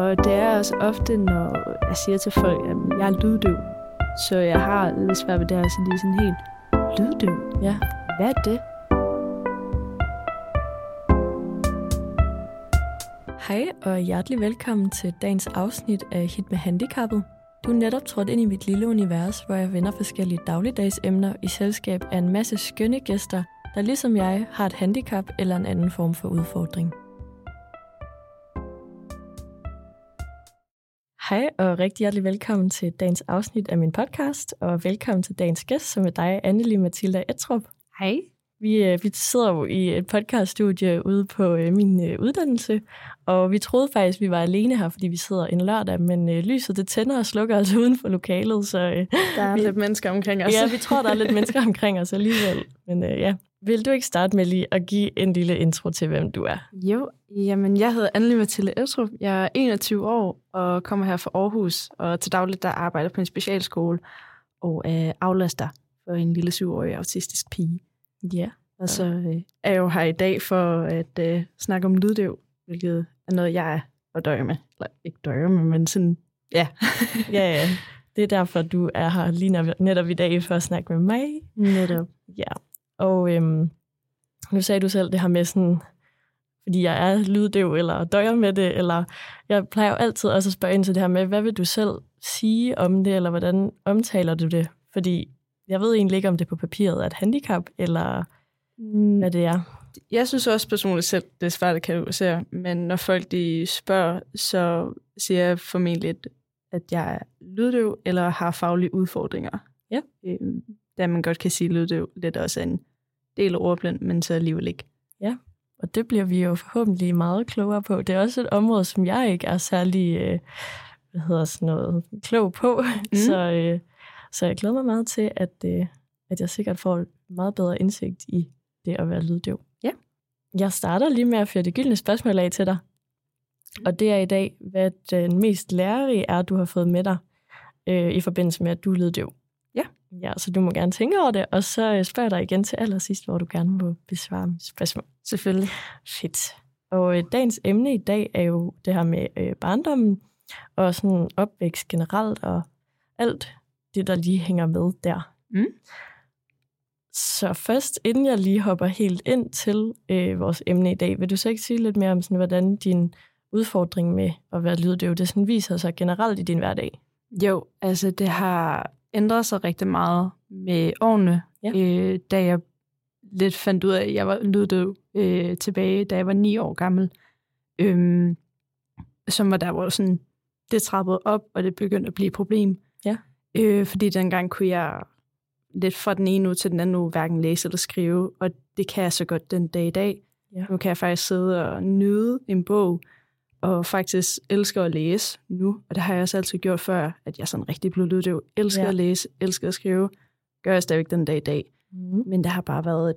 Og det er også ofte, når jeg siger til folk, at jeg er lyddøv, så jeg har lidt svært ved det her, så lige sådan helt, lyddøv? Ja. Hvad er det? Hej og hjertelig velkommen til dagens afsnit af Hit med Handicappet. Du er netop trådt ind i mit lille univers, hvor jeg vender forskellige dagligdags emner i selskab af en masse skønne gæster, der ligesom jeg har et handicap eller en anden form for udfordring. Hej og rigtig hjertelig velkommen til dagens afsnit af min podcast, og velkommen til dagens gæst, som er dig, Anneli Mathilda Etrup. Hej. Vi, øh, vi sidder jo i et podcaststudie ude på øh, min øh, uddannelse, og vi troede faktisk, vi var alene her, fordi vi sidder en lørdag, men øh, lyset det tænder og slukker altså uden for lokalet, så... Øh, Der er vi, lidt mennesker omkring os. Ja, vi tror, der er lidt mennesker omkring os alligevel. Men øh, ja, vil du ikke starte med lige at give en lille intro til, hvem du er? Jo, jamen jeg hedder Anneli Mathilde Eltrup. Jeg er 21 år og kommer her fra Aarhus, og til dagligt der arbejder på en specialskole og er aflaster for en lille syvårig autistisk pige. Ja. Og så øh, er jeg jo her i dag for at øh, snakke om lyddøv, hvilket er noget, jeg er og døjer med. Eller ikke døjer med, men sådan, ja. ja, ja. Det er derfor, du er her lige netop i dag for at snakke med mig. Netop. Ja. Og øhm, nu sagde du selv det her med sådan, fordi jeg er lyddøv, eller døjer med det, eller jeg plejer jo altid også at spørge ind til det her med, hvad vil du selv sige om det, eller hvordan omtaler du det? Fordi jeg ved egentlig ikke, om det på papiret er et handicap, eller hvad det er. Jeg synes også personligt selv, det er svært at kategorisere, men når folk de spørger, så siger jeg formentlig, at jeg er lyddøv eller har faglige udfordringer. Ja. Øhm, da man godt kan sige lyddøv lidt også er en del ordblind, men så alligevel ikke. Ja, og det bliver vi jo forhåbentlig meget klogere på. Det er også et område, som jeg ikke er særlig øh, hvad hedder sådan noget, klog på, mm. så, øh, så jeg glæder mig meget til, at, øh, at jeg sikkert får meget bedre indsigt i det at være lyddøv. Ja. Jeg starter lige med at føre det gyldne spørgsmål af til dig. Og det er i dag, hvad den mest lærerige er, du har fået med dig øh, i forbindelse med, at du er lyddøv. Ja. Ja, så du må gerne tænke over det, og så spørger jeg dig igen til allersidst, hvor du gerne må besvare mit spørgsmål. Selvfølgelig. Fedt. Og øh, dagens emne i dag er jo det her med øh, barndommen, og sådan opvækst generelt, og alt det, der lige hænger med der. Mm. Så først, inden jeg lige hopper helt ind til øh, vores emne i dag, vil du så ikke sige lidt mere om, sådan, hvordan din udfordring med at være lyddøv, det sådan viser sig generelt i din hverdag? Jo, altså det har ændret sig rigtig meget med årene, Ja. øh, da jeg lidt fandt ud af, at jeg var lyddøv øh, tilbage, da jeg var ni år gammel. Øhm, som var der, hvor sådan, det trappede op, og det begyndte at blive et problem. Ja. Øh, fordi dengang kunne jeg lidt fra den ene uge til den anden uge hverken læse eller skrive, og det kan jeg så godt den dag i dag. Ja. Nu kan jeg faktisk sidde og nyde en bog, og faktisk elsker at læse nu, og det har jeg også altid gjort før, at jeg sådan rigtig blev lyddøv. Elsker Ja. at læse, elsker at skrive, gør jeg stadigvæk den dag i dag. Mm. Men det har bare været et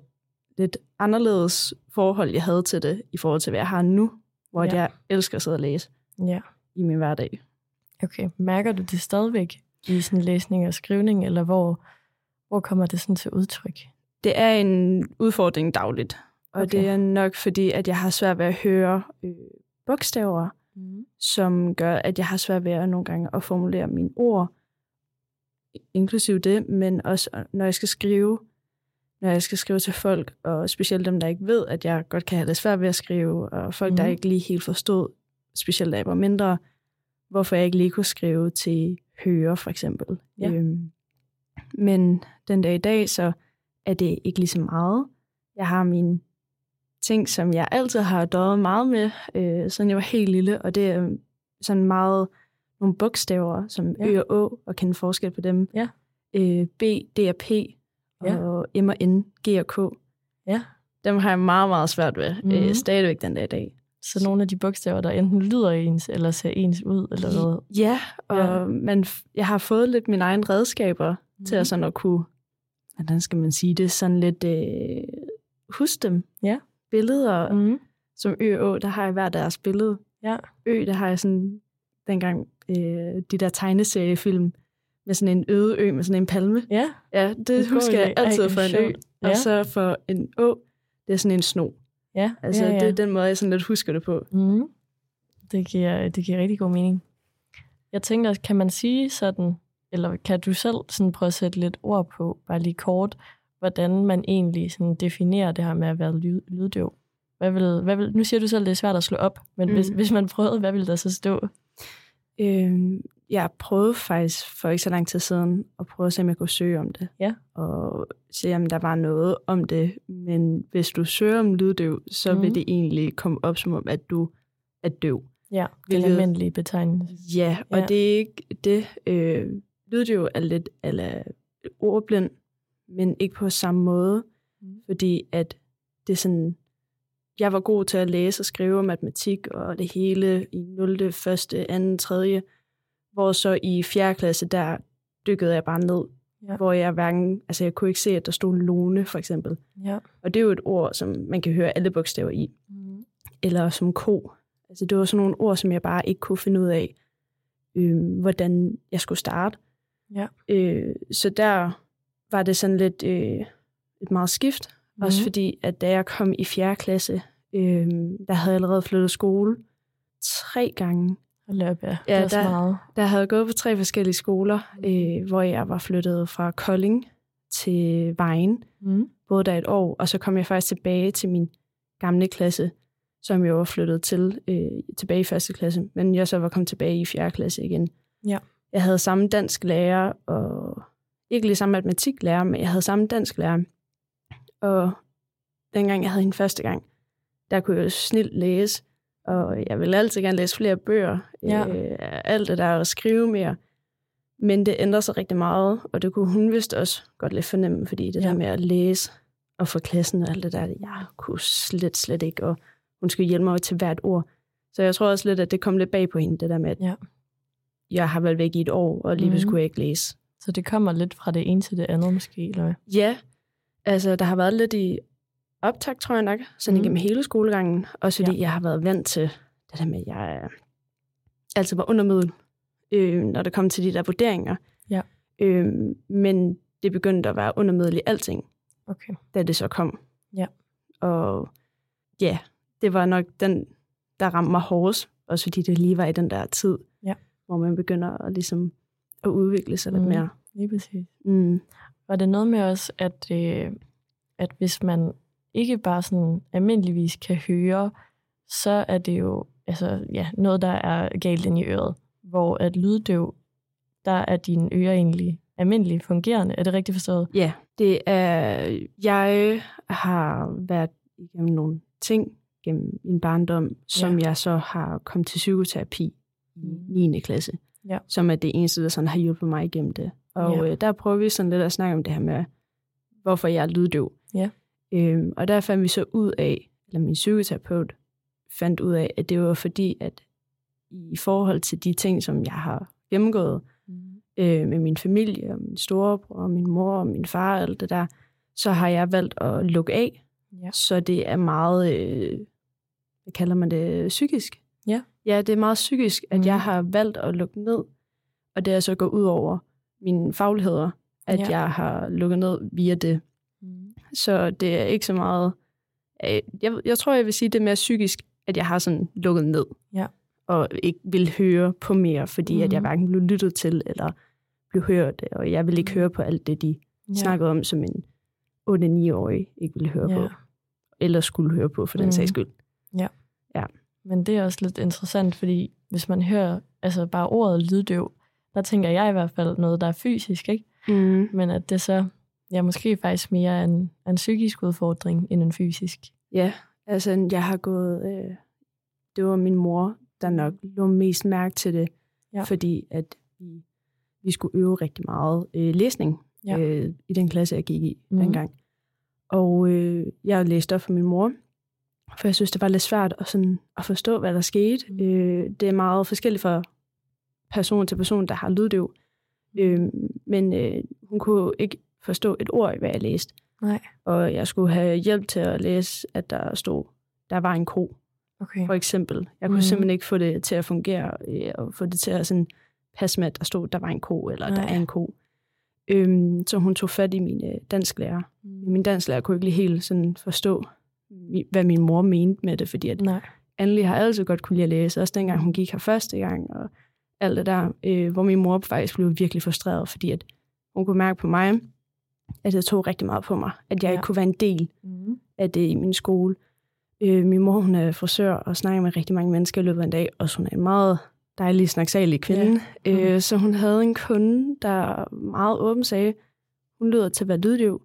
lidt anderledes forhold, jeg havde til det, i forhold til, hvad jeg har nu, hvor Ja. jeg elsker at sidde og læse Ja, i min hverdag. okay. Mærker du det stadigvæk i sådan læsning og skrivning, eller hvor, hvor kommer det sådan til udtryk? Det er en udfordring dagligt, og okay. det er nok fordi, at jeg har svært ved at høre øh, bogstaver, Mm. som gør, at jeg har svært ved at nogle gange at formulere mine ord, inklusiv det, men også når jeg skal skrive, når jeg skal skrive til folk, og specielt dem, der ikke ved, at jeg godt kan have det svært ved at skrive, og folk, mm. der ikke lige helt forstod, specielt da jeg var mindre, hvorfor jeg ikke lige kunne skrive til høre, for eksempel. Ja. Øhm, men den dag i dag, så er det ikke lige så meget. Jeg har mine ting, som jeg altid har døjet meget med, øh, siden jeg var helt lille, og det er sådan meget nogle bogstaver, som Ja. Ø og Å, og kende forskel på dem. Ja. Øh, B, D og P, Ja. og M og N, G og K. Ja. Dem har jeg meget, meget svært ved, Mhm. øh, stadigvæk den dag i dag. Så nogle af de bogstaver, der enten lyder ens, eller ser ens ud, eller hvad? Ja, og Ja. Man, jeg har fået lidt mine egne redskaber mm. Mhm. til at, sådan at kunne, hvordan skal man sige det, sådan lidt øh, huske dem. Ja. Billeder, Mm. som Ø og Å, der har jeg hver deres billede. Ja. Ø, der har jeg sådan, dengang øh, de der tegneseriefilm, med sådan en øde ø med sådan en palme. Ja, Ja, det god husker jeg altid for en ø. sjovt. Og Ja. så for en å, det er sådan en sno. ja, Altså, ja, ja. det er den måde, jeg sådan lidt husker det på. Mm. det giver, det giver rigtig god mening. Jeg tænker, kan man sige sådan, eller kan du selv sådan prøve at sætte lidt ord på, bare lige kort, hvordan man egentlig sådan definerer det her med at være lyd, lyddøv? Hvad vil, hvad vil, nu siger du selv, at det er svært at slå op, men mm. hvis, hvis man prøvede, hvad ville der så stå? Øh, jeg prøvede faktisk for ikke så lang tid siden at prøve at se, om jeg kunne søge om det. Ja. Og se, om der var noget om det. Men hvis du søger om lyddøv, så mm. vil det egentlig komme op som om, at du er døv. Ja, det er almindelige betegnelse. Ja, og ja. det er ikke det. Øh, lyddøv er lidt eller ordblind, men ikke på samme måde. Mm. Fordi at det er sådan, jeg var god til at læse og skrive og matematik og det hele i 0., 1., 2., 3. Hvor så i 4. klasse, der dykkede jeg bare ned. Ja. Hvor jeg hverken, altså jeg kunne ikke se, at der stod lone, for eksempel. Ja. Og det er jo et ord, som man kan høre alle bogstaver i. Mm. Eller som ko. Altså det var sådan nogle ord, som jeg bare ikke kunne finde ud af, øh, hvordan jeg skulle starte. Ja. Øh, så der var det sådan lidt øh, et meget skift. Mm. Også fordi, at da jeg kom i 4. klasse, øh, der havde jeg allerede flyttet skole tre gange. Løb, ja. ja det der, meget. der havde jeg gået på tre forskellige skoler, øh, hvor jeg var flyttet fra Kolding til Vejen. Mm. Både der et år, og så kom jeg faktisk tilbage til min gamle klasse, som jeg var flyttet til øh, tilbage i første klasse, men jeg så var kommet tilbage i fjerde klasse igen. Ja. Jeg havde samme dansk lærer, og ikke lige samme matematiklærer, men jeg havde samme dansk lærer. Og dengang jeg havde hende første gang, der kunne jeg jo snilt læse, og jeg ville altid gerne læse flere bøger, ja. øh, alt det der og skrive mere. Men det ændrede sig rigtig meget, og det kunne hun vist også godt lidt fornemme, fordi det ja. der med at læse og få klassen og alt det der, jeg kunne slet, slet ikke, og hun skulle hjælpe mig til hvert ord. Så jeg tror også lidt, at det kom lidt bag på hende, det der med, at ja. jeg har været væk i et år, og lige mm. kunne jeg ikke læse. Så det kommer lidt fra det ene til det andet måske, eller hvad? Ja, altså der har været lidt i optag, tror jeg nok, sådan mm. igennem hele skolegangen. Også fordi ja. jeg har været vant til det der med, at jeg altid var under middel, øh, når det kom til de der vurderinger. Ja. Øh, men det begyndte at være under middel i alting, okay. da det så kom. Ja. Og ja, det var nok den, der ramte mig hårdest, også fordi det lige var i den der tid, ja. hvor man begynder at, ligesom, at udvikle sig mm. lidt mere. Lige præcis. Mm. Var det noget med os, at, øh, at hvis man ikke bare sådan almindeligvis kan høre, så er det jo altså, ja, noget, der er galt ind i øret. Hvor at lyddøv, der er dine ører egentlig almindeligt fungerende. Er det rigtigt forstået? Ja, det er... Jeg har været igennem nogle ting gennem min barndom, som ja. jeg så har kommet til psykoterapi i 9. klasse. Ja. Som er det eneste, der sådan har hjulpet mig igennem det. Og ja. øh, der prøver vi sådan lidt at snakke om det her med, hvorfor jeg er lyddøv. Ja. Øhm, og der fandt vi så ud af, eller min psykoterapeut fandt ud af, at det var fordi, at i forhold til de ting, som jeg har gennemgået mm. øh, med min familie, og min storebror, og min mor og min far og alt det der, så har jeg valgt at lukke af. Ja. Så det er meget, øh, hvad kalder man det, psykisk. Ja. Ja, det er meget psykisk, at mm. jeg har valgt at lukke ned, og det er så gået ud over mine fagligheder, at ja. jeg har lukket ned via det. Mm. Så det er ikke så meget... Øh, jeg, jeg tror, jeg vil sige, det er mere psykisk, at jeg har sådan lukket ned. Ja. Og ikke vil høre på mere, fordi mm. at jeg Mhm. hverken blev lyttet til, eller blev hørt. Og jeg vil ikke Mm. høre på alt det, de Ja. snakkede om, som en 8-9-årig ikke ville høre Ja. på. Eller skulle høre på, for den Mm. sags skyld. Men det er også lidt interessant, fordi hvis man hører altså bare ordet lyddøv, der tænker jeg i hvert fald noget, der er fysisk, ikke? Mm. Men at det så ja, måske faktisk mere er en, en psykisk udfordring end en fysisk. Ja, altså jeg har gået... Øh, det var min mor, der nok lå mest mærke til det, Ja. fordi at vi, vi skulle øve rigtig meget øh, læsning Ja. øh, i den klasse, jeg gik i mm. dengang. Og øh, jeg læste op for min mor, for jeg synes, det var lidt svært at, sådan, at forstå, hvad der skete. Mm. Mm. Øh, det er meget forskelligt fra person til person, der har lyddøv. Øh, men øh, hun kunne ikke forstå et ord, i hvad jeg læste. Nej. Og jeg skulle have hjælp til at læse, at der stod, der var en ko, Okay. for eksempel. Jeg kunne mm. simpelthen ikke få det til at fungere, øh, og få det til at sådan passe med, at der stod, der var en ko, eller Nej. der er en ko. Øhm, så hun tog fat i min øh, dansklærer. Mm. Min dansklærer kunne ikke lige helt sådan forstå, hvad min mor mente med det, fordi at Nej. Annelie har altid godt kunne lide at læse, også dengang hun gik her første gang, og alt det der, øh, hvor min mor faktisk blev virkelig frustreret, fordi at hun kunne mærke på mig, at det tog rigtig meget på mig, at jeg Ja. ikke kunne være en del Mm. af det i min skole. Øh, min mor, hun er frisør og snakker med rigtig mange mennesker i løbet af en dag, og hun er en meget dejlig, snaksalig kvinde. Ja. Mhm. Øh, så hun havde en kunde, der meget åbent sagde, hun lyder til at være lyddiv.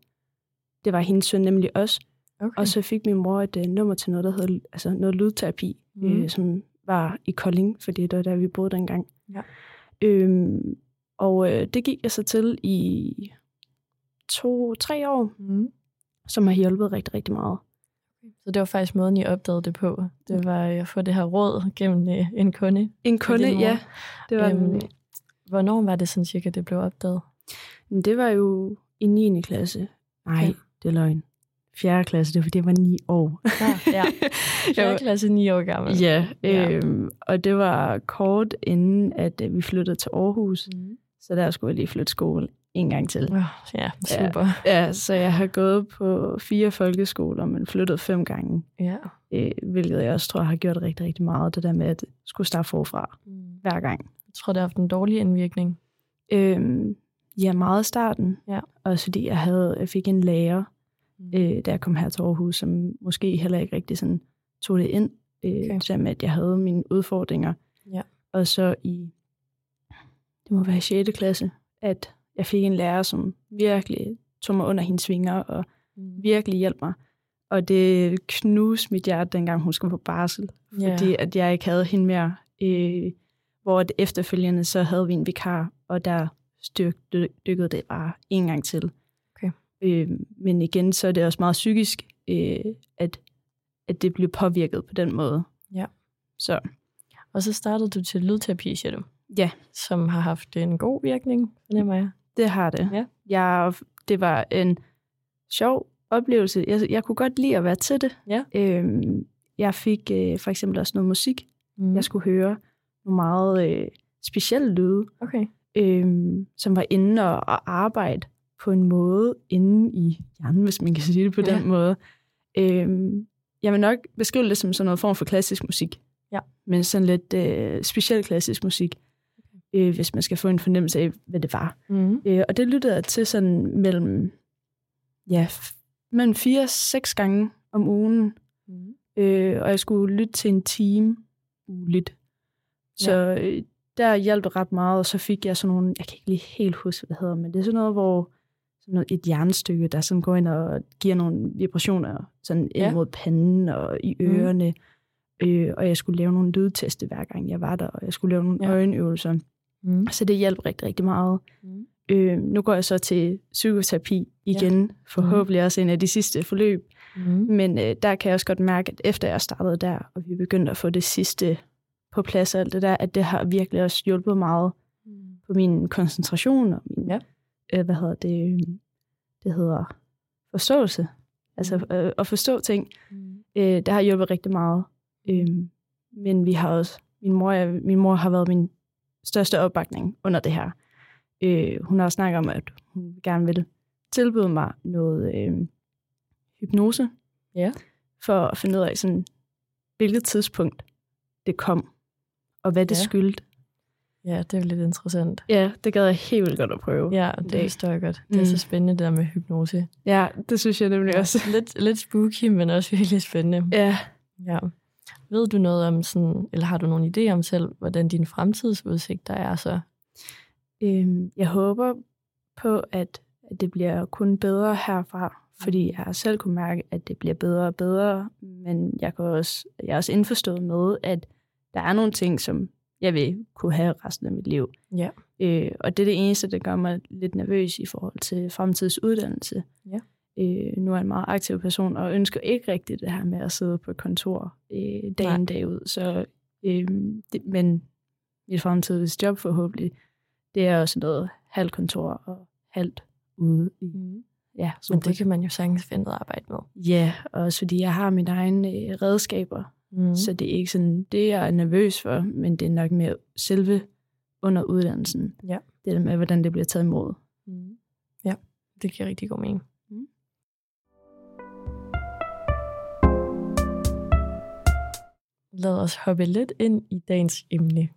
Det var hendes søn nemlig også. Okay. Og så fik min mor et uh, nummer til noget, der hed altså noget lydterapi, mm. øh, som var i Kolding, fordi det var der, vi boede dengang. Ja. Øhm, og øh, det gik jeg så til i to-tre år, Mm. som har hjulpet rigtig, rigtig meget. Så det var faktisk måden, I opdagede det på. Det var øh, at få det her råd gennem øh, en kunde. En kunde, ja. Det var, Øhm, øhm, Hvornår var det sådan cirka, det blev opdaget? det var jo i 9. klasse. Nej, Okay. det er løgn. 4. klasse, det var fordi, jeg var 9 år. Ja. Var- er klasse 9 år gammel. Ja, Ja. øhm, og det var kort inden, at øh, vi flyttede til Aarhus. Mm. Så der skulle jeg lige flytte skole en gang til. Ja, super. Ja, så jeg har gået på fire folkeskoler, men flyttet fem gange. Ja. Øh, hvilket jeg også tror har gjort rigtig, rigtig meget. Det der med at skulle starte forfra Mm. hver gang. Jeg tror, det har haft en dårlig indvirkning. Øhm, ja, meget i starten. Ja. Også fordi jeg, havde, jeg fik en lærer. Øh, da jeg kom her til Aarhus, som måske heller ikke rigtig sådan tog det ind. Øh, Okay. der med, at jeg havde mine udfordringer. Ja. Og så i, det må være i 6. klasse, at jeg fik en lærer, som virkelig tog mig under hendes vinger og Mm. virkelig hjalp mig. Og det knuste mit hjerte, dengang hun skulle på barsel. Ja. Fordi at jeg ikke havde hende mere. Øh, hvor det efterfølgende, så havde vi en vikar, og der styrk, dy- dykkede det bare en gang til. Øh, men igen, så er det også meget psykisk, øh, at, at det bliver påvirket på den måde. Ja. Så Og så startede du til lydterapi, siger du, ja, som har haft en god virkning, fornemmer jeg. det har det. Ja. Jeg, det var en sjov oplevelse. Jeg, jeg kunne godt lide at være til det. Ja. Øhm, jeg fik øh, for eksempel også noget musik, Mm. jeg skulle høre. Nogle meget øh, specielle lyde, Okay. øhm, som var inde og, og arbejde på en måde inde i hjernen, hvis man kan sige det på Ja. den måde. Øhm, jeg vil nok beskrive det som sådan noget form for klassisk musik. Ja. Men sådan lidt øh, speciel klassisk musik, øh, hvis man skal få en fornemmelse af, hvad det var. Mm. Øh, og det lyttede jeg til sådan mellem, ja, mellem fire og seks gange om ugen. Mm. Øh, og jeg skulle lytte til en time ugeligt. Så øh, der hjalp det ret meget, og så fik jeg sådan nogle, jeg kan ikke lige helt huske, hvad det hedder, men det er sådan noget, hvor noget, et jernstykke, der sådan går ind og giver nogle vibrationer sådan ind Ja. mod panden og i Mhm. ørerne. Øh, og jeg skulle lave nogle lydteste hver gang jeg var der, og jeg skulle lave nogle Ja. øjenøvelser. Mm. Så det hjalp rigtig, rigtig meget. Mm. Øh, nu går jeg så til psykoterapi igen, ja. forhåbentlig også en af de sidste forløb. Mm. Men øh, der kan jeg også godt mærke, at efter jeg startede der, og vi begyndte at få det sidste på plads og alt det der, at det har virkelig også hjulpet meget på min koncentration og min, Ja. Øh, hvad hedder det, øh, det hedder forståelse. Altså øh, at forstå ting, Mm. øh, det har hjulpet rigtig meget. Øh, men vi har også, min mor, er- min mor har været min største opbakning under det her. Øh, hun har også snakket om, at hun gerne vil tilbyde mig noget øh, hypnose. Ja. For at finde ud af, sådan, hvilket tidspunkt det kom, og hvad det Ja. skyldte. Ja, det er lidt interessant. Ja, det gad jeg helt vildt godt at prøve. Ja, det forstår jeg godt. Det er Mm. så spændende, det der med hypnose. ja det synes jeg nemlig også. lidt, lidt spooky, men også virkelig spændende. Ja, Ja. Ved du noget om sådan, eller har du nogen idé om selv, hvordan din fremtidsudsigter er så? øhm, jeg håber på, at, at det bliver kun bedre herfra, fordi jeg har selv kunne mærke, at det bliver bedre og bedre, men jeg, kan også, jeg er også indforstået med, at der er nogle ting, som jeg vil kunne have resten af mit liv. Ja. Øh, og det er det eneste, der gør mig lidt nervøs i forhold til fremtidsuddannelse. Ja. Øh, nu er jeg en meget aktiv person, og ønsker ikke rigtigt det her med at sidde på et kontor øh, ind dag ud. Så, øh, det, men mit fremtidige job forhåbentlig, det er også noget halvt kontor og halvt ude i. Mm. Ja, Men det kan man jo sagtens finde noget arbejde med. Ja, også fordi jeg har mine egne øh, redskaber, Mm. så det er ikke sådan, det jeg er nervøs for, men det er nok mere selve under uddannelsen. Ja. Det der med, hvordan det bliver taget imod. Mm. Ja, det giver rigtig god mening. Mm. lad os hoppe lidt ind i dagens emne.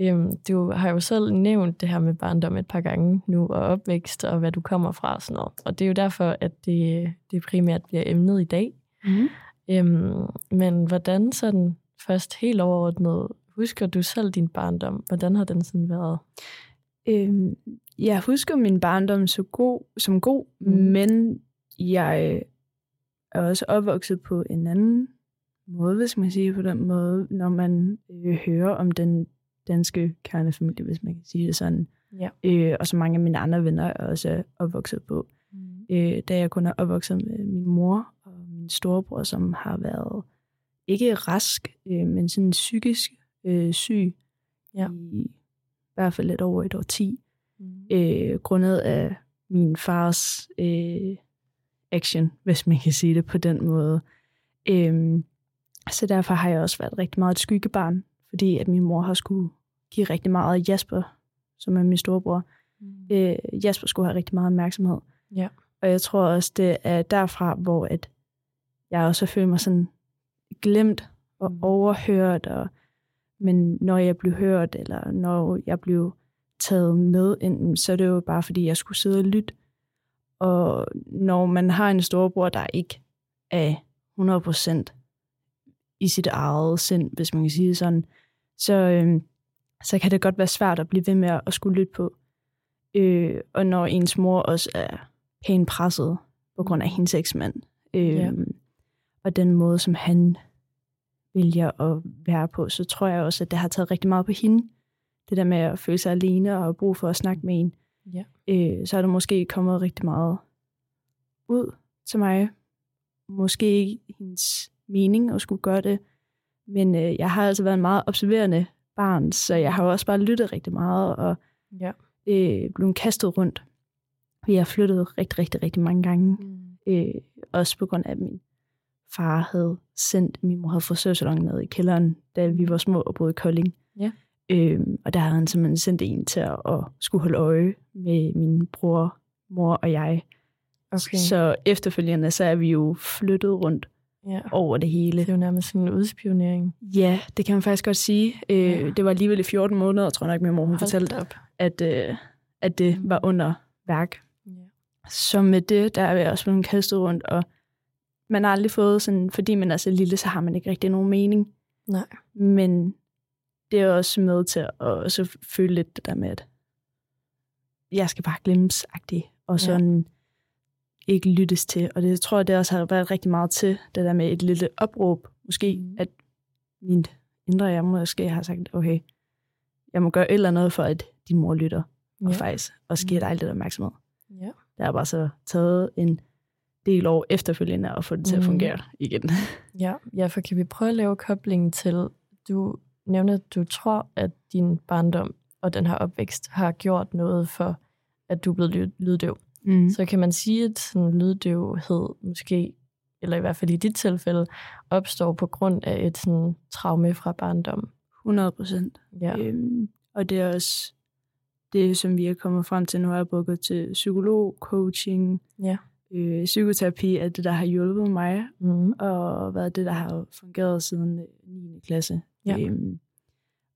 Øhm, du har jo selv nævnt det her med barndom et par gange nu, og opvækst, og hvad du kommer fra og sådan noget. Og det er jo derfor, at det, det primært bliver emnet i dag. Mm. Øhm, men hvordan sådan først helt overordnet, husker du selv din barndom? Hvordan har den sådan været? Øhm, jeg husker min barndom så god, som god, Mm. men jeg er også opvokset på en anden måde, hvis man siger på den måde, når man øh, hører om den danske kernefamilie, hvis man kan sige det sådan. Ja. Øh, og så mange af mine andre venner er også opvokset på. Mm. Øh, da jeg kun er opvokset med min mor min storebror, som har været ikke rask, øh, men sådan psykisk øh, syg Ja. i hvert fald lidt over et år 10 Mm. øh, grundet af min fars øh, action, hvis man kan sige det på den måde. Øhm, så derfor har jeg også været rigtig meget et skyggebarn, fordi at min mor har skulle give rigtig meget af Jasper, som er min storebror. Mm. Øh, Jasper skulle have rigtig meget opmærksomhed. Ja. Og jeg tror også, det er derfra, hvor at jeg også føler mig sådan glemt og Mm. mm. overhørt. Og, men når jeg blev hørt, eller når jeg blev taget med, enten, så er det jo bare, fordi jeg skulle sidde og lytte. Og når man har en storebror, der ikke er 100% i sit eget sind, hvis man kan sige det sådan, så, øh, så kan det godt være svært at blive ved med at skulle lytte på. Øh, og når ens mor også er pænt presset på grund af hendes eksmand, øh, Ja. Og den måde, som han vælger at være på, så tror jeg også, at det har taget rigtig meget på hende. Det der med at føle sig alene og brug for at snakke med en. Ja. Øh, så er der måske kommet rigtig meget ud til mig. Måske ikke hendes mening at skulle gøre det, men øh, jeg har altså været en meget observerende barn, så jeg har jo også bare lyttet rigtig meget og Ja. øh, blevet kastet rundt. Vi har flyttet rigtig, rigtig, rigtig mange gange. Mm. Øh, også på grund af, min far havde sendt, min mor havde frisørsalon ned i kælderen, da vi var små og boede i Kolding. Ja. Øh, og der havde han simpelthen sendt en til at, at skulle holde øje med min bror, mor og jeg. Okay. Så efterfølgende, så er vi jo flyttet rundt ja. over det hele. Det er jo nærmest sådan en udspionering. Ja, det kan man faktisk godt sige. Øh, Ja. Det var alligevel i 14 måneder, tror jeg nok, min mor hun Hold fortalte, op. at, øh, at det var under værk. Ja. Så med det, der er jeg også blevet kastet rundt, og man har aldrig fået sådan, fordi man er så lille, så har man ikke rigtig nogen mening. Nej. Men det er også med til at så føle lidt det der med, at jeg skal bare glemmes og sådan ikke lyttes til. Og det tror jeg, det også har været rigtig meget til, det der med et lille opråb. Måske, Mhm. at min indre jeg måske har sagt, okay, jeg må gøre et eller andet for, at din mor lytter, og Ja. faktisk også giver dig lidt opmærksomhed. Ja. Der har bare så taget en del år efterfølgende at få det til at Mhm. fungere igen. Ja, ja, for kan vi prøve at lave koblingen til, du nævner, at du tror, at din barndom og den her opvækst har gjort noget for, at du er blevet lyd- lyddøv. Mm. Så kan man sige, at sådan lyddøvhed måske, eller i hvert fald i dit tilfælde, opstår på grund af et sådan traume fra barndom. 100 procent. Ja. Øhm, og det er også det, som vi er kommet frem til. Nu har jeg både til psykolog, coaching, Ja. Øh, psykoterapi, er det, der har hjulpet mig, Mm. og været det, der har fungeret siden øh, 9. klasse. Ja. Øhm,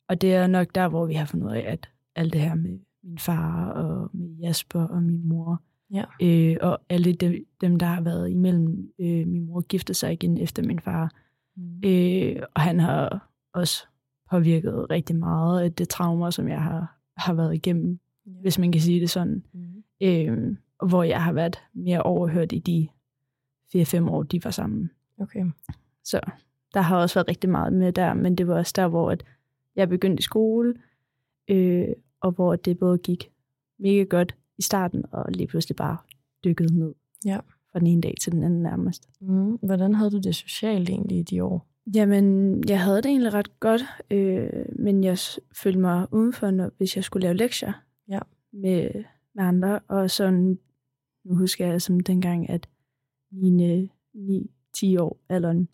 og det er nok der, hvor vi har fundet ud af, at alt det her med min far og med Jasper og min mor, Ja. øh, og alle dem, dem, der har været imellem. Øh, min mor giftede sig igen efter min far, Mm. Øh, og han har også påvirket rigtig meget af det traumer, som jeg har, har været igennem, Ja. hvis man kan sige det sådan. Mm. Øh, hvor jeg har været mere overhørt i de 4-5 år, de var sammen. Okay. Så der har også været rigtig meget med der, men det var også der, hvor at jeg begyndte i skole, øh, og hvor det både gik mega godt i starten, og lige pludselig bare dykkede ned. Ja. Fra den ene dag til den anden nærmest. Mm. Hvordan havde du det socialt egentlig i de år? Jamen, jeg havde det egentlig ret godt, øh, men jeg følte mig udenfor, når, hvis jeg skulle lave lektier Ja. med, med andre. Og sådan, nu husker jeg som dengang, at mine 9-10 år alderen,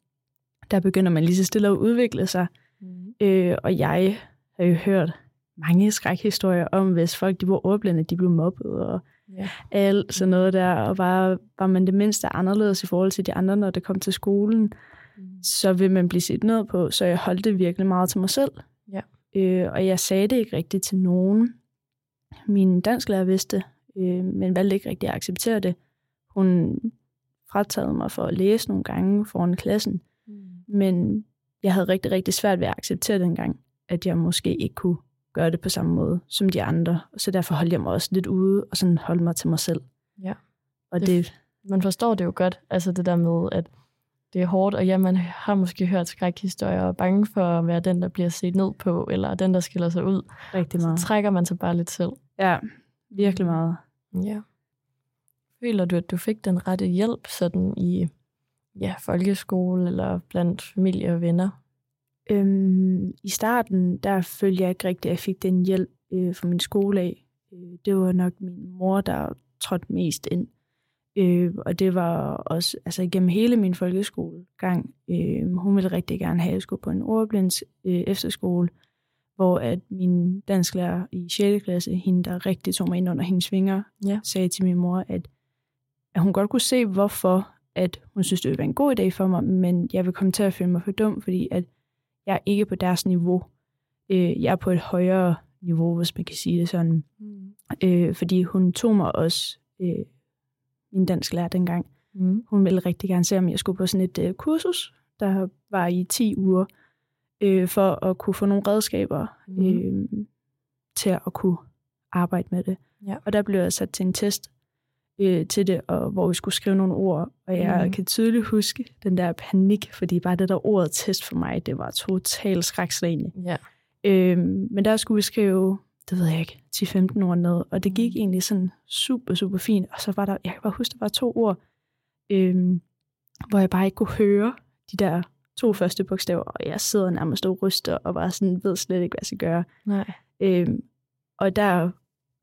der begynder man lige så stille at udvikle sig. Mm. Øh, og jeg har jo hørt mange skrækhistorier om, hvis folk de var ordblinde, de blev mobbet og Ja. alt sådan noget der. Og var, var man det mindste anderledes i forhold til de andre, når det kom til skolen, Mm. så vil man blive set ned på, så jeg holdt det virkelig meget til mig selv. Ja. Øh, og jeg sagde det ikke rigtigt til nogen. Min dansklærer vidste, øh, men valgte ikke rigtig at acceptere det. Hun frataget mig for at læse nogle gange foran klassen, Mm. men jeg havde rigtig, rigtig svært ved at acceptere dengang, at jeg måske ikke kunne gøre det på samme måde som de andre. Og så derfor holdt jeg mig også lidt ude og sådan holdt mig til mig selv. Ja. Og Det- det, Man forstår det jo godt, altså det der med, at det er hårdt, og ja, man har måske hørt skrækhistorier og er bange for at være den, der bliver set ned på, eller den, der skiller sig ud. rigtig Så meget. trækker man sig bare lidt selv. Ja, virkelig meget. Ja. Føler du, at du fik den rette hjælp sådan i ja, folkeskole eller blandt familie og venner? Øhm, I starten, der følte jeg ikke rigtigt, at jeg fik den hjælp øh, fra min skole af. Øh, det var nok min mor, der trådte mest ind. Øh, og det var også altså igennem hele min folkeskolegang. Øh, hun ville rigtig gerne have, at jeg skulle på en ordblinds øh, efterskole, hvor at min dansklærer i 6. klasse, hende der rigtig tog mig ind under hendes vinger, Ja. sagde til min mor, at, at hun godt kunne se, hvorfor at hun synes, det ville være en god idé for mig, men jeg vil komme til at føle mig for dum, fordi at jeg er ikke på deres niveau. Øh, jeg er på et højere niveau, hvis man kan sige det sådan. Mm. Øh, fordi hun tog mig også, øh, min dansk lærer dengang, Mm. hun ville rigtig gerne se, om jeg skulle på sådan et øh, kursus, der var i 10 uger, øh, for at kunne få nogle redskaber Mhm. øh, til at kunne arbejde med det. Ja. Og der blev jeg sat til en test øh, til det, og hvor vi skulle skrive nogle ord. Og jeg Mhm. kan tydeligt huske den der panik, fordi bare det der ordet test for mig, det var totalt skrækslagende. Ja. Øh, men der skulle vi skrive, det ved jeg ikke, 10-15 ord ned, og det gik egentlig sådan super, super fint. Og så var der, jeg kan bare huske, der var to ord, øh, hvor jeg bare ikke kunne høre de der to første bogstaver, og jeg sidder nærmest og ryster, og bare sådan ved slet ikke, hvad jeg skal gøre. Nej. Øh, og der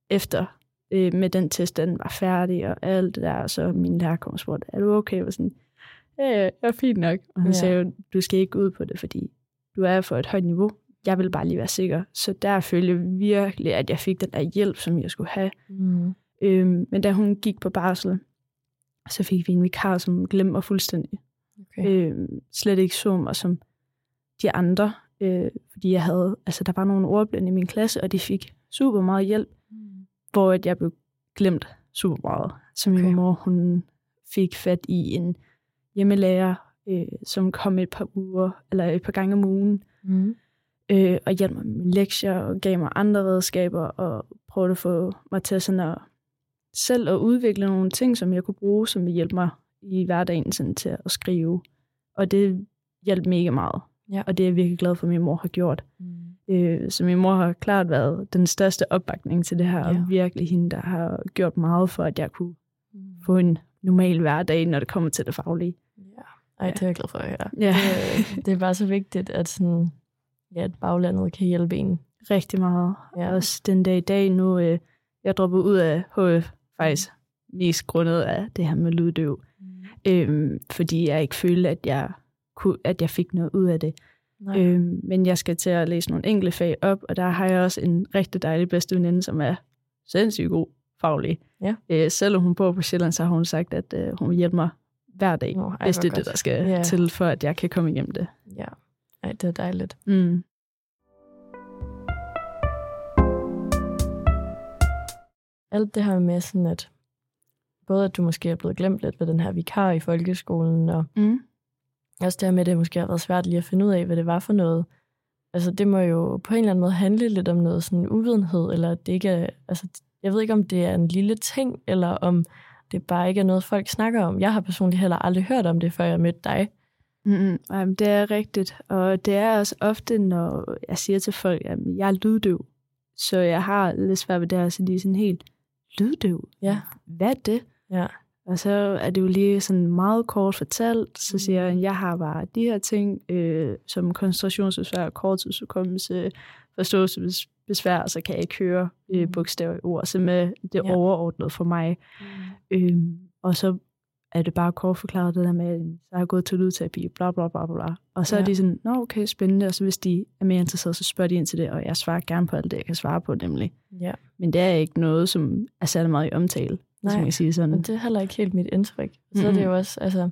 efter øh, med den test, den var færdig, og alt det der, så min lærer kom og spurgte, er du okay? Var sådan, ja, ja, jeg er fint nok. Og han Ja. sagde du skal ikke ud på det, fordi du er for et højt niveau. Jeg vil bare lige være sikker. Så der følte jeg virkelig, at jeg fik den der hjælp, som jeg skulle have. Mm. Øhm, men da hun gik på barsel, så fik vi en vikar, som glemte mig fuldstændig. Okay. Øhm, slet ikke så mig som de andre. Øh, fordi jeg havde, altså der var nogle ordblinde i min klasse, og de fik super meget hjælp, Mm. hvor at jeg blev glemt super meget. Så min Okay. mor, hun fik fat i en hjemmelærer, øh, som kom et par uger, eller et par gange om ugen, Mm. øh, og hjalp mig med mine lektier, og gav mig andre redskaber, og prøvede at få mig til sådan at selv at udvikle nogle ting, som jeg kunne bruge, som vil hjælpe mig i hverdagen sådan til at skrive. Og det hjalp mega meget. Ja. Og det er jeg virkelig glad for, at min mor har gjort. Mm. Øh, så min mor har klart været den største opbakning til det her, Ja. og virkelig hende, der har gjort meget for, at jeg kunne Mm. få en normal hverdag, når det kommer til det faglige. Ja. Ej, det er jeg glad for at høre. Ja. Det, det er bare så vigtigt, at, sådan, ja, at baglandet kan hjælpe en. Rigtig meget. Ja. Ja. Også den dag i dag nu, øh, jeg droppet ud af HF faktisk mest grundet af det her med lyddøv. Øhm, fordi jeg ikke følte, at jeg, kunne, at jeg fik noget ud af det. Nej. Øhm, men jeg skal til at læse nogle enkelte fag op, og der har jeg også en rigtig dejlig bedste veninde, som er sindssygt god faglig. Ja. Øh, selvom hun bor på Sjælland, så har hun sagt, at øh, hun vil hjælpe mig hver dag, Nå, ej, hvis det er det, der skal Ja. til, for at jeg kan komme igennem det. Ja. Ej, det er dejligt. Mm. Alt det her med sådan, at både at du måske er blevet glemt lidt ved den her vikar i folkeskolen, og Mm. også med, at det måske har været svært lige at finde ud af, hvad det var for noget. Altså, det må jo på en eller anden måde handle lidt om noget sådan uvidenhed, eller det ikke er, altså, jeg ved ikke, om det er en lille ting, eller om det bare ikke er noget, folk snakker om. Jeg har personligt heller aldrig hørt om det, før jeg mødte dig. Mm-hmm. Jamen, det er rigtigt. Og det er også ofte, når jeg siger til folk, at jeg er lyddøv. Så jeg har lidt svært ved det her, så de er sådan helt, lyddøv? Ja. Hvad er det? Ja. Og så er det jo lige sådan meget kort fortalt, så siger jeg, at jeg har bare de her ting, øh, som koncentrationsbesvær, korttidsudkommelse, forståelsesbesvær, så kan jeg ikke høre øh, Mm. bogstaver i ord, som er det Ja. overordnede for mig. Øhm, og så er det bare kort forklaret det der med, at så har jeg gået til lydterapi, bla bla bla bla. Og så ja. Ja. er de sådan, nå okay, spændende, og så hvis de er mere interesserede, så spørger de ind til det, og jeg svarer gerne på alt det, jeg kan svare på nemlig. Ja. Men det er ikke noget, som er særlig meget i omtale, hvis Nej, man kan sige sådan. Men det er heller ikke helt mit indtryk. Så mm-hmm. er det jo også, altså,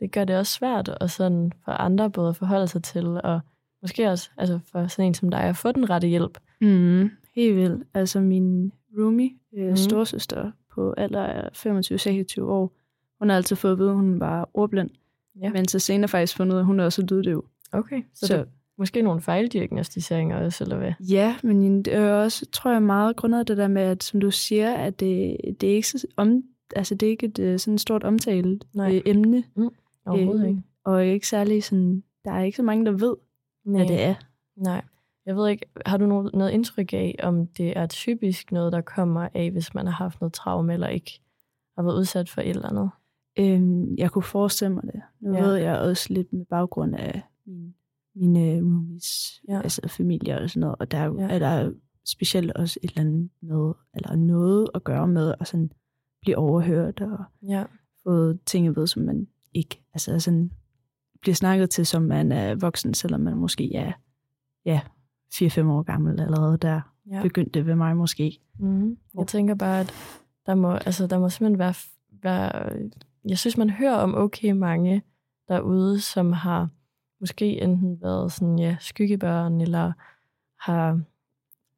det gør det også svært og sådan for andre både at forholde sig til, og måske også altså for sådan en som dig at få den rette hjælp. Mm, helt vildt. Altså min roomie, øh, mm. storsøster på alder 25-26 år, hun har altid fået at vide, at hun var ordblind. Ja. Men så senere faktisk fundet ud af, at hun er også lyddøv. Okay, så, så det, måske nogle fejldiagnostiseringer også, eller hvad? Ja, men det er også, tror jeg, meget grundet det der med, at som du siger, at det, det er ikke så om, altså det er ikke et øh, sådan stort omtalt Nej. Øh, emne. Mm, overhovedet øh, ikke. Og ikke særlig sådan, der er ikke så mange, der ved, Nej. hvad det er. Nej. Jeg ved ikke, har du noget, noget indtryk af, om det er typisk noget, der kommer af, hvis man har haft noget traume, eller ikke har været udsat for et eller andet? Øhm, jeg kunne forestille mig det. Nu ja. ved jeg også lidt med baggrund af min, mine roomies, ja. altså familie og sådan noget, og der ja. er der specielt også et eller andet med, eller noget at gøre med at sådan blive overhørt og ja. få ting at vide, som man ikke, altså sådan bliver snakket til, som man er voksen, selvom man måske er ja, 4-5 år gammel allerede der. Ja. Begyndte det ved mig måske. Mm. Jeg tænker bare, at der må, altså, der må simpelthen være, være... Jeg synes, man hører om okay mange derude, som har måske enten været sådan, ja, skyggebørn, eller har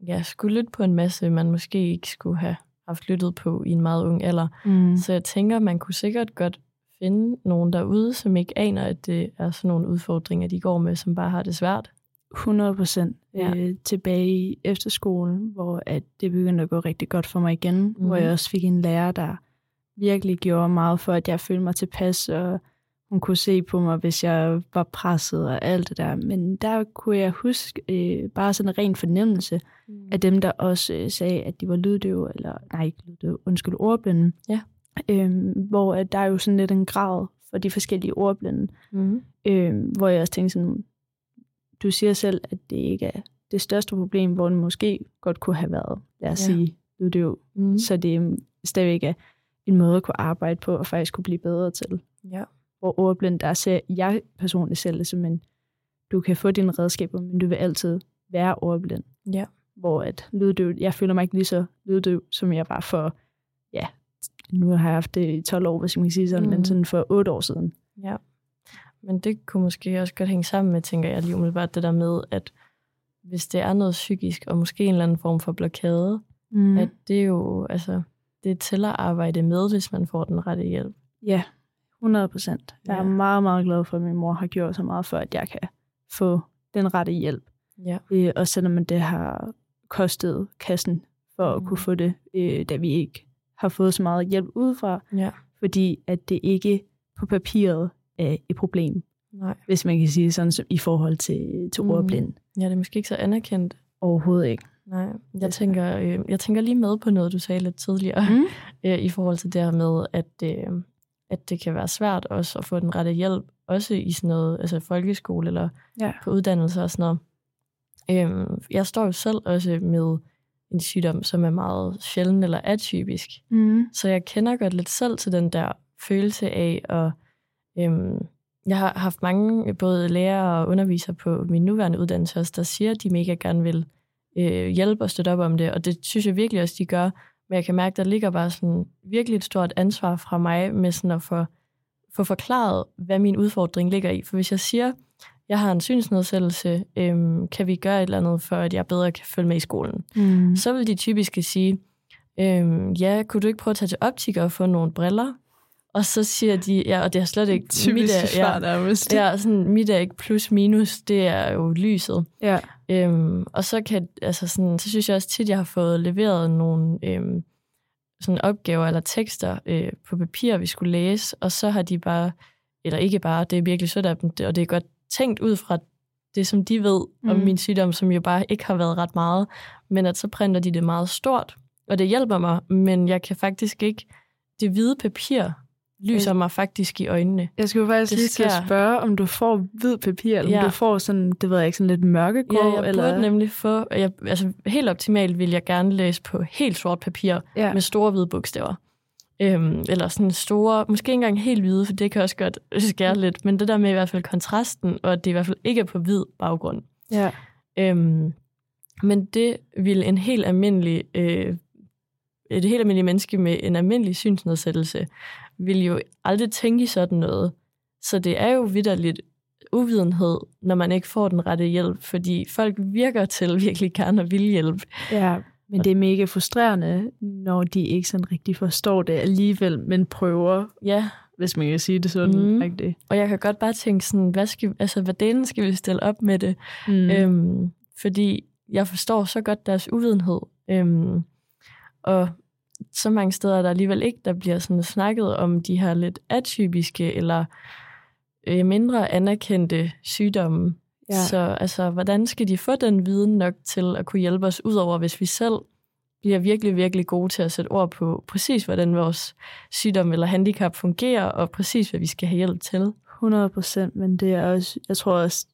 ja, skulle lytte på en masse, man måske ikke skulle have haft lyttet på i en meget ung alder. Mm. Så jeg tænker, man kunne sikkert godt finde nogen derude, som ikke aner, at det er sådan nogle udfordringer, de går med, som bare har det svært. 100 procent ja. øh, tilbage i efterskolen, hvor at det begyndte at gå rigtig godt for mig igen, mm. hvor jeg også fik en lærer, der virkelig gjorde meget for, at jeg følte mig tilpas, og hun kunne se på mig, hvis jeg var presset og alt det der. Men der kunne jeg huske øh, bare sådan en ren fornemmelse mm. af dem, der også øh, sagde, at de var lyddøve, eller nej, ikke lyddøve, undskyld, ordblinde. Ja. Øhm, hvor at der er jo sådan lidt en grad for de forskellige ordblinde. Mm. Øhm, hvor jeg også tænkte sådan, du siger selv, at det ikke er det største problem, hvor det måske godt kunne have været, lad os ja. sige, lyddøv. Mm. Så det stadigvæk er en måde at kunne arbejde på, og faktisk kunne blive bedre til. Ja hvor ordblind, der ser jeg personligt selv det som en, du kan få dine redskaber, men du vil altid være ordblind. Ja. Hvor at lyddøv, jeg føler mig ikke lige så lyddøv, som jeg var for, ja, nu har jeg haft det i 12 år, hvis man kan sige sådan, mm. men sådan for 8 år siden. Ja. Men det kunne måske også godt hænge sammen med, tænker jeg lige umiddelbart, det der med, at hvis det er noget psykisk, og måske en eller anden form for blokade, mm. at det er jo, altså, det er at arbejde med, hvis man får den rette hjælp. Ja, 100 procent. Jeg ja. er meget, meget glad for, at min mor har gjort så meget for, at jeg kan få den rette hjælp. Ja. Øh, og selvom det har kostet kassen for mm. at kunne få det, øh, da vi ikke har fået så meget hjælp udefra. Ja. Fordi at det ikke på papiret er et problem. Nej. Hvis man kan sige sådan som i forhold til, til mm. ordblind. Ja, det er måske ikke så anerkendt. Overhovedet ikke. Nej, jeg tænker, øh, jeg tænker lige med på noget, du sagde lidt tidligere, mm. øh, i forhold til det her med, at, øh, at det kan være svært også at få den rette hjælp, også i sådan noget, altså folkeskole eller ja. på uddannelse og sådan noget. Øhm, jeg står jo selv også med en sygdom, som er meget sjælden eller atypisk. Mm. Så jeg kender godt lidt selv til den der følelse af, og øhm, jeg har haft mange både lærere og undervisere på min nuværende uddannelse også, der siger, at de mega gerne vil øh, hjælpe og støtte op om det, og det synes jeg virkelig også, de gør. Men jeg kan mærke, der ligger bare sådan virkelig et stort ansvar fra mig med sådan at få, få forklaret, hvad min udfordring ligger i. For hvis jeg siger, jeg har en synsnedsættelse, øhm, kan vi gøre et eller andet, for at jeg bedre kan følge med i skolen? Mm. Så vil de typisk sige, øhm, ja, kunne du ikke prøve at tage til optiker og få nogle briller? Og så siger de, ja, og det er slet ikke... Typisk mit er, ja, ja, sådan, ikke plus minus, det er jo lyset. Ja. Øhm, og så, kan, altså sådan, så synes jeg også tit, jeg har fået leveret nogle øhm, sådan opgaver eller tekster øh, på papir, vi skulle læse, og så har de bare, eller ikke bare, det er virkelig sødt af dem, og det er godt tænkt ud fra det, som de ved mm. om min sygdom, som jo bare ikke har været ret meget, men at så printer de det meget stort, og det hjælper mig, men jeg kan faktisk ikke, det hvide papir lyser mig faktisk i øjnene. Jeg skulle faktisk det lige til at spørge, om du får hvid papir, eller ja. om du får sådan, det ved jeg ikke, sådan lidt mørkegrå? Ja, jeg eller? burde nemlig få, jeg, altså helt optimalt vil jeg gerne læse på helt sort papir ja. med store hvide bogstaver. Øhm, eller sådan store, måske ikke engang helt hvide, for det kan også godt skære lidt, men det der med i hvert fald kontrasten, og at det i hvert fald ikke er på hvid baggrund. Ja. Øhm, men det vil en helt almindelig, øh, et helt almindeligt menneske med en almindelig synsnedsættelse vil jo aldrig tænke i sådan noget. Så det er jo vidderligt uvidenhed, når man ikke får den rette hjælp, fordi folk virker til virkelig gerne at vil hjælpe. Ja, men det er mega frustrerende, når de ikke sådan rigtig forstår det alligevel, men prøver, Ja, hvis man kan sige det sådan. Ikke det? og jeg kan godt bare tænke sådan, hvad, skal, altså, hvad delen skal vi stille op med det? Mm. Mm. Øhm, fordi jeg forstår så godt deres uvidenhed. Øhm, og så mange steder er der alligevel ikke, der bliver sådan snakket om de her lidt atypiske eller øh, mindre anerkendte sygdomme. Ja. Så altså, hvordan skal de få den viden nok til at kunne hjælpe os, udover hvis vi selv bliver virkelig, virkelig gode til at sætte ord på præcis, hvordan vores sygdom eller handicap fungerer, og præcis, hvad vi skal have hjælp til. 100 procent, men det er også, jeg tror også,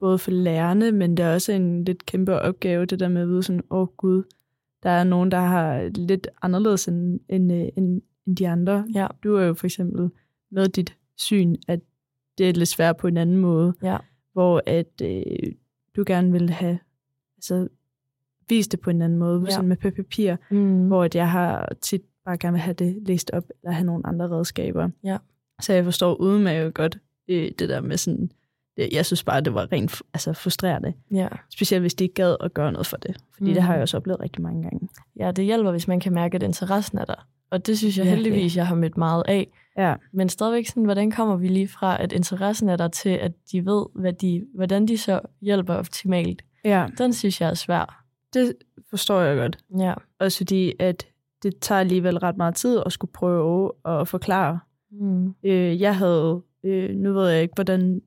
både for lærerne, men det er også en lidt kæmpe opgave, det der med at vide sådan, åh oh, gud, der er nogen, der har lidt anderledes end, end, øh, end, end de andre. Ja. Du er jo for eksempel med dit syn, at det er lidt svært på en anden måde, Ja. hvor at øh, du gerne vil have altså, vist det på en anden måde, Ja. sådan med papir, Mm. hvor at jeg har tit bare gerne vil have det læst op, eller have nogle andre redskaber. Ja. Så jeg forstår udmærket godt øh, det der med sådan, jeg synes bare, det var rent altså, frustrerende. Ja. Specielt hvis de ikke gad at gøre noget for det. Fordi mm. det har jeg også oplevet rigtig mange gange. ja, det hjælper, hvis man kan mærke, at interessen er der. Og det synes jeg Virkelig. heldigvis, jeg har mødt meget af. Ja, Men stadigvæk sådan, hvordan kommer vi lige fra, at interessen er der til, at de ved, hvad de, hvordan de så hjælper optimalt? ja, Den synes jeg er svær. det forstår jeg godt. Ja. Også fordi, at det tager alligevel ret meget tid at skulle prøve at forklare. Mm. Øh, jeg havde, øh, nu ved jeg ikke, hvordan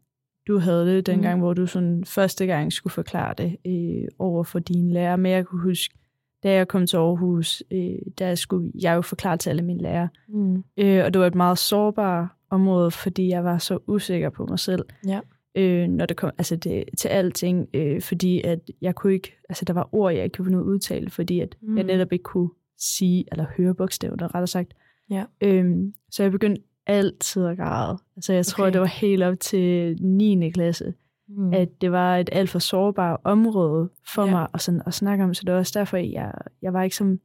du havde det dengang, mm. hvor du sådan første gang skulle forklare det øh, over for dine lærer. Men jeg kunne huske, da jeg kom til Aarhus, øh, der skulle jeg jo forklare til alle mine lærere. Mm. Øh, og det var et meget sårbart område, fordi jeg var så usikker på mig selv. Ja. Øh, når det kom altså det, til alting, øh, fordi at jeg kunne ikke, altså der var ord, jeg ikke kunne finde ud udtale, fordi at mm. jeg netop ikke kunne sige, eller høre bogstaverne, rettere sagt. Ja. Øhm, så jeg begyndte altid at græde. Altså jeg tror, Okay. det var helt op til 9. klasse, Mm. at det var et alt for sårbart område for Ja. mig at, sådan, at snakke om. Så det var også derfor, jeg, jeg var ikke som,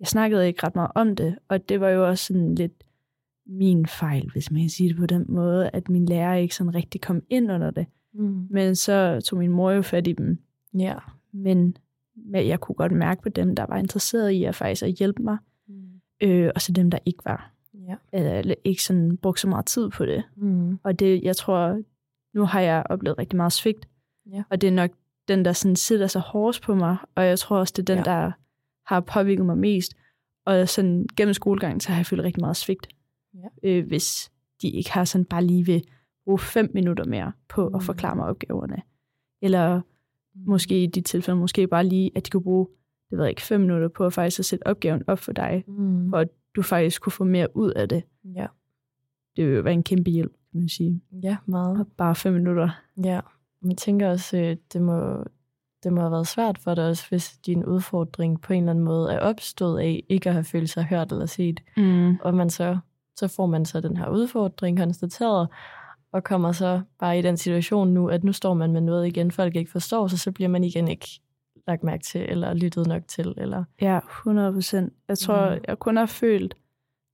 jeg snakkede ikke ret meget om det. Og det var jo også sådan lidt min fejl, hvis man kan sige det på den måde, at min lærer ikke sådan rigtig kom ind under det. Mm. Men så tog min mor jo fat i dem. Ja. Men men jeg kunne godt mærke på dem, der var interesseret i at faktisk at hjælpe mig, Mm. øh, og så dem, der ikke var. Ja. Eller ikke sådan brugte så meget tid på det. Mm. Og det, jeg tror, nu har jeg oplevet rigtig meget svigt. Ja. Og det er nok den, der sådan sidder så hårdest på mig. Og jeg tror også, det er den, Ja. ja. der har påvirket mig mest. Og sådan gennem skolegangen, så har jeg følt rigtig meget svigt. Ja. Øh, hvis de ikke har sådan bare lige ved bruge fem minutter mere på Mm. at forklare mig opgaverne. Eller måske i de tilfælde, måske bare lige, at de kunne bruge, det ved jeg ikke, fem minutter på at faktisk at sætte opgaven op for dig, Mm. for at du faktisk kunne få mere ud af det. Ja. Det vil jo være en kæmpe hjælp, kan man sige. ja, meget. Og bare fem minutter. Ja, men jeg tænker også, øh, det må, det må have været svært for dig også, hvis din udfordring på en eller anden måde er opstået af ikke at have følt sig hørt eller set. Mm. Og man så, så får man så den her udfordring konstateret, og kommer så bare i den situation nu, at nu står man med noget igen, folk ikke forstår, så så bliver man igen ikke lagt mærke til, eller lyttet nok til, eller... Ja, 100 procent. Jeg tror, Mm. mm. jeg kun har følt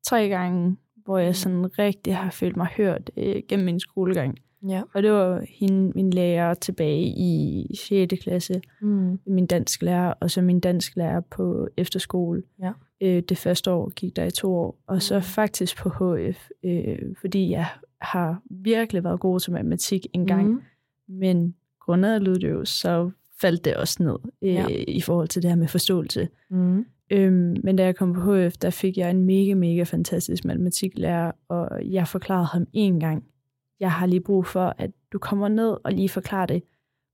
tre gange, hvor jeg Mm. sådan rigtig har følt mig hørt øh, gennem min skolegang. Ja. Og det var hende, min lærer tilbage i 6. klasse, Mm. min dansk lærer, og så min dansk lærer på efterskole. Ja. Øh, det første år gik der i to år, og så Mm. faktisk på HF, øh, fordi jeg har virkelig været god til matematik engang, Mm. men grundet af jo, så faldt det også ned øh, Ja. i forhold til det her med forståelse. Mm. Øhm, men da jeg kom på HF, der fik jeg en mega, mega fantastisk matematiklærer, og jeg forklarede ham en gang, jeg har lige brug for, at du kommer ned og lige forklarer det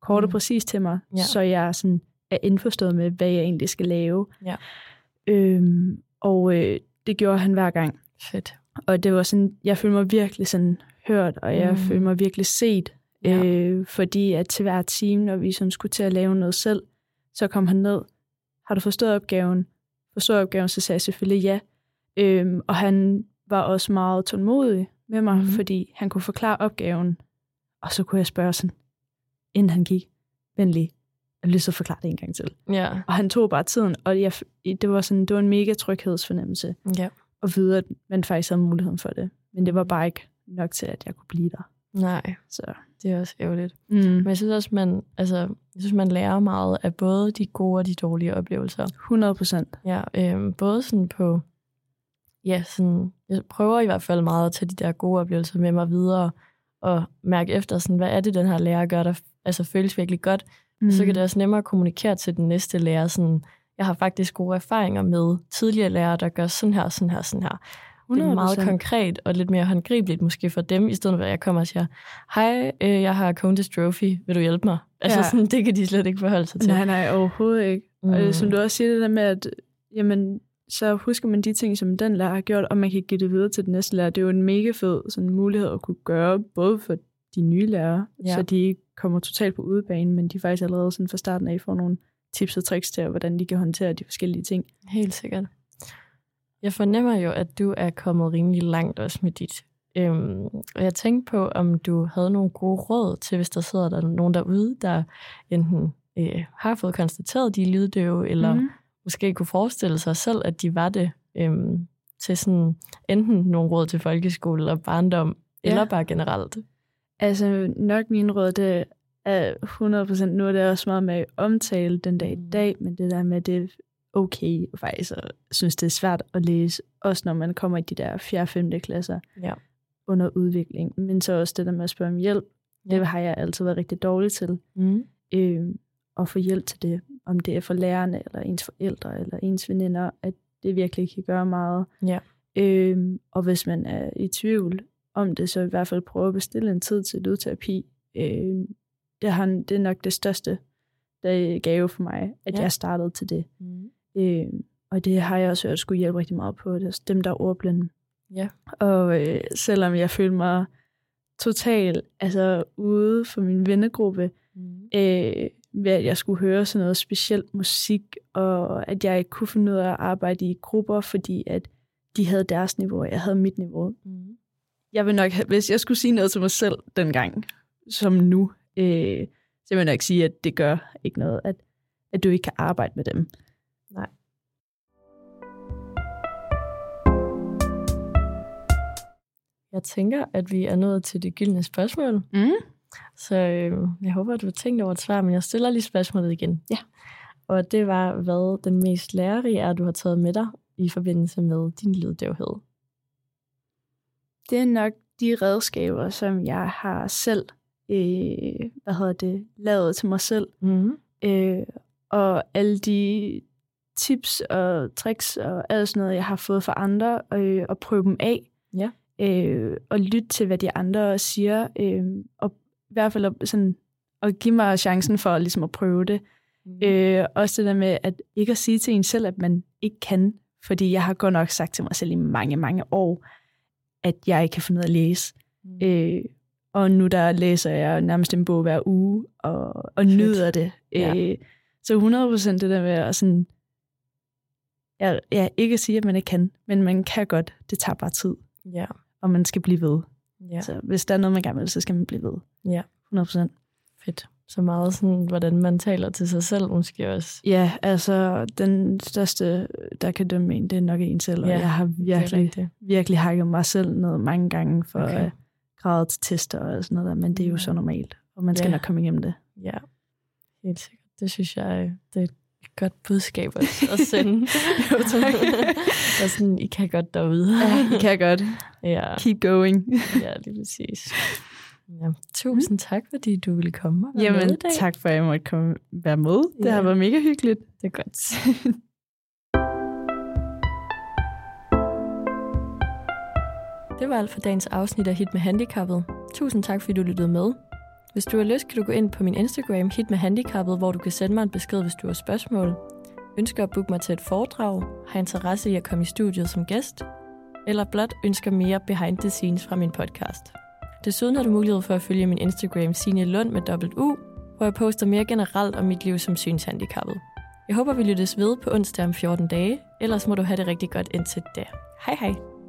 kort og Mm. præcis til mig, Ja. så jeg sådan er indforstået med, hvad jeg egentlig skal lave. Ja. Øhm, og øh, det gjorde han hver gang. Fedt. Og det var sådan, jeg følte mig virkelig sådan hørt, og jeg mm. følte mig virkelig set. Ja. Øh, fordi at til hver time, når vi sådan skulle til at lave noget selv, så kom han ned. Har du forstået opgaven? Forstået opgaven, så sagde jeg selvfølgelig ja. Øhm, og han var også meget tålmodig med mig, mm. fordi han kunne forklare opgaven. Og så kunne jeg spørge sådan, inden han gik, venlig, jeg til at forklare det en gang til. Ja. Og han tog bare tiden, og jeg, det, var sådan, det var en mega tryghedsfornemmelse Ja. at vide, at man faktisk havde muligheden for det. Men det var bare ikke nok til, at jeg kunne blive der. Nej, Så, det er også ærgerligt. mm. Men jeg synes også, man, altså, jeg synes, man lærer meget af både de gode og de dårlige oplevelser. 100 procent. Ja, øhm, både sådan på, ja, sådan, jeg prøver i hvert fald meget at tage de der gode oplevelser med mig videre, og mærke efter, sådan, hvad er det, den her lærer gør, der altså, føles virkelig godt. Mm. Så kan det også nemmere kommunikere til den næste lærer, sådan, jeg har faktisk gode erfaringer med tidligere lærere, der gør sådan her, sådan her, sådan her. Det er meget 100%. konkret og lidt mere håndgribeligt måske for dem, i stedet for at jeg kommer og siger, hej, øh, jeg har cone dystrophy, vil du hjælpe mig? Altså Ja. sådan, det kan de slet ikke forholde sig til. Nej, nej, overhovedet ikke. Mm. Og som du også siger det der med, at jamen, så husker man de ting, som den lærer har gjort, og man kan give det videre til den næste lærer. Det er jo en mega fed sådan, mulighed at kunne gøre, både for de nye lærere, Ja. så de ikke kommer totalt på udebane, men de faktisk allerede sådan fra starten af får nogle tips og tricks til, hvordan de kan håndtere de forskellige ting. Helt sikkert. Jeg fornemmer jo, at du er kommet rimelig langt også med dit. Øhm, og jeg tænkte på, om du havde nogle gode råd til, hvis der sidder der nogen derude, der enten øh, har fået konstateret, de er lyddøve, eller mm. Måske kunne forestille sig selv, at de var det, øhm, til sådan enten nogle råd til folkeskole eller barndom, Ja. eller bare generelt. Altså nok min råd, det er 100%, nu er det også meget med at omtale den dag i Mm. dag, men det der med, det okay faktisk, og synes det er svært at læse, også når man kommer i de der 4. og 5. klasser Ja. under udvikling, men så også det der med at spørge om hjælp, Ja. det har jeg altid været rigtig dårlig til, Mm. øh, at få hjælp til det, om det er for lærerne, eller ens forældre, eller ens veninder, at det virkelig kan gøre meget. Ja. Øh, og hvis man er i tvivl om det, så i hvert fald prøve at bestille en tid til lydterapi. Øh, det, har, det er nok det største der gave for mig, at Ja. jeg startede til det. Mm. Øh, og det har jeg også hørt skulle hjælpe rigtig meget på. Det er dem, der er ordblinde. Ja. Og øh, selvom jeg følte mig totalt altså, ude for min vennegruppe, Mm. øh, ved at jeg skulle høre sådan noget specielt musik, og at jeg ikke kunne finde ud af at arbejde i grupper, fordi at de havde deres niveau, og jeg havde mit niveau. Mm. Jeg vil nok, hvis jeg skulle sige noget til mig selv dengang, som nu, øh, så vil jeg nok sige, at det gør ikke noget, at, at du ikke kan arbejde med dem. Nej. Jeg tænker, at vi er nået til det gyldne spørgsmål. Mm. Så øh, jeg håber, at du har tænkt over et svar, men jeg stiller lige spørgsmålet igen. Ja. Og det var, hvad den mest lærerige er, du har taget med dig i forbindelse med din lyddævhed. Det er nok de redskaber, som jeg har selv, øh, hvad hedder det, lavet til mig selv, Mm. øh, og alle de tips og tricks og alt sådan noget, jeg har fået fra andre, øh, og prøve dem af. Ja. Øh, og lytte til, hvad de andre siger, øh, og i hvert fald sådan, at give mig chancen for ligesom at prøve det. Mm. Øh, også det der med at ikke at sige til en selv, at man ikke kan, fordi jeg har godt nok sagt til mig selv i mange, mange år, at jeg ikke kan finde ud af at læse. Mm. Øh, og nu der læser jeg nærmest en bog hver uge, og, og Fedt. nyder det. Ja. Øh, så 100% det der med at sådan, ja, ja, ikke sige, at man ikke kan, men man kan godt. Det tager bare tid, Ja. og man skal blive ved. ja. Så hvis der er noget, man gerne vil, så skal man blive ved. Ja. 100%. Fedt. Så meget sådan, hvordan man taler til sig selv måske også. Ja, altså den største, der kan dømme en, det er nok en selv, og Ja, jeg har Det virkelig, rigtigt. virkelig hakket mig selv ned mange gange for Okay. at græde til tester og sådan noget der, men det er jo Mm. så normalt, og man skal Ja. nok komme igennem det. Ja, helt sikkert. Det synes jeg, øh, det er et godt budskab at, at sende. Jo, tak. og sådan, I kan godt derude. Ja, I kan godt. ja, Keep going. ja, lige præcis. Ja, tusind tak, fordi du ville komme og være med Jamen, i dag. tak for, at jeg måtte komme, være med. Det Ja. har været mega hyggeligt. Det er godt. Det var alt for dagens afsnit af Hit med Handicappet. Tusind tak, fordi du lyttede med. Hvis du har lyst, kan du gå ind på min Instagram, Hit med Handicappet, hvor du kan sende mig en besked, hvis du har spørgsmål. Ønsker at booke mig til et foredrag, har interesse i at komme i studiet som gæst, eller blot ønsker mere behind the scenes fra min podcast. Desuden har du mulighed for at følge min Instagram, Signe Lund med dobbelt U, hvor jeg poster mere generelt om mit liv som synshandicappet. Jeg håber, vi lyttes ved på onsdag om 14 dage, ellers må du have det rigtig godt indtil da. Hej hej!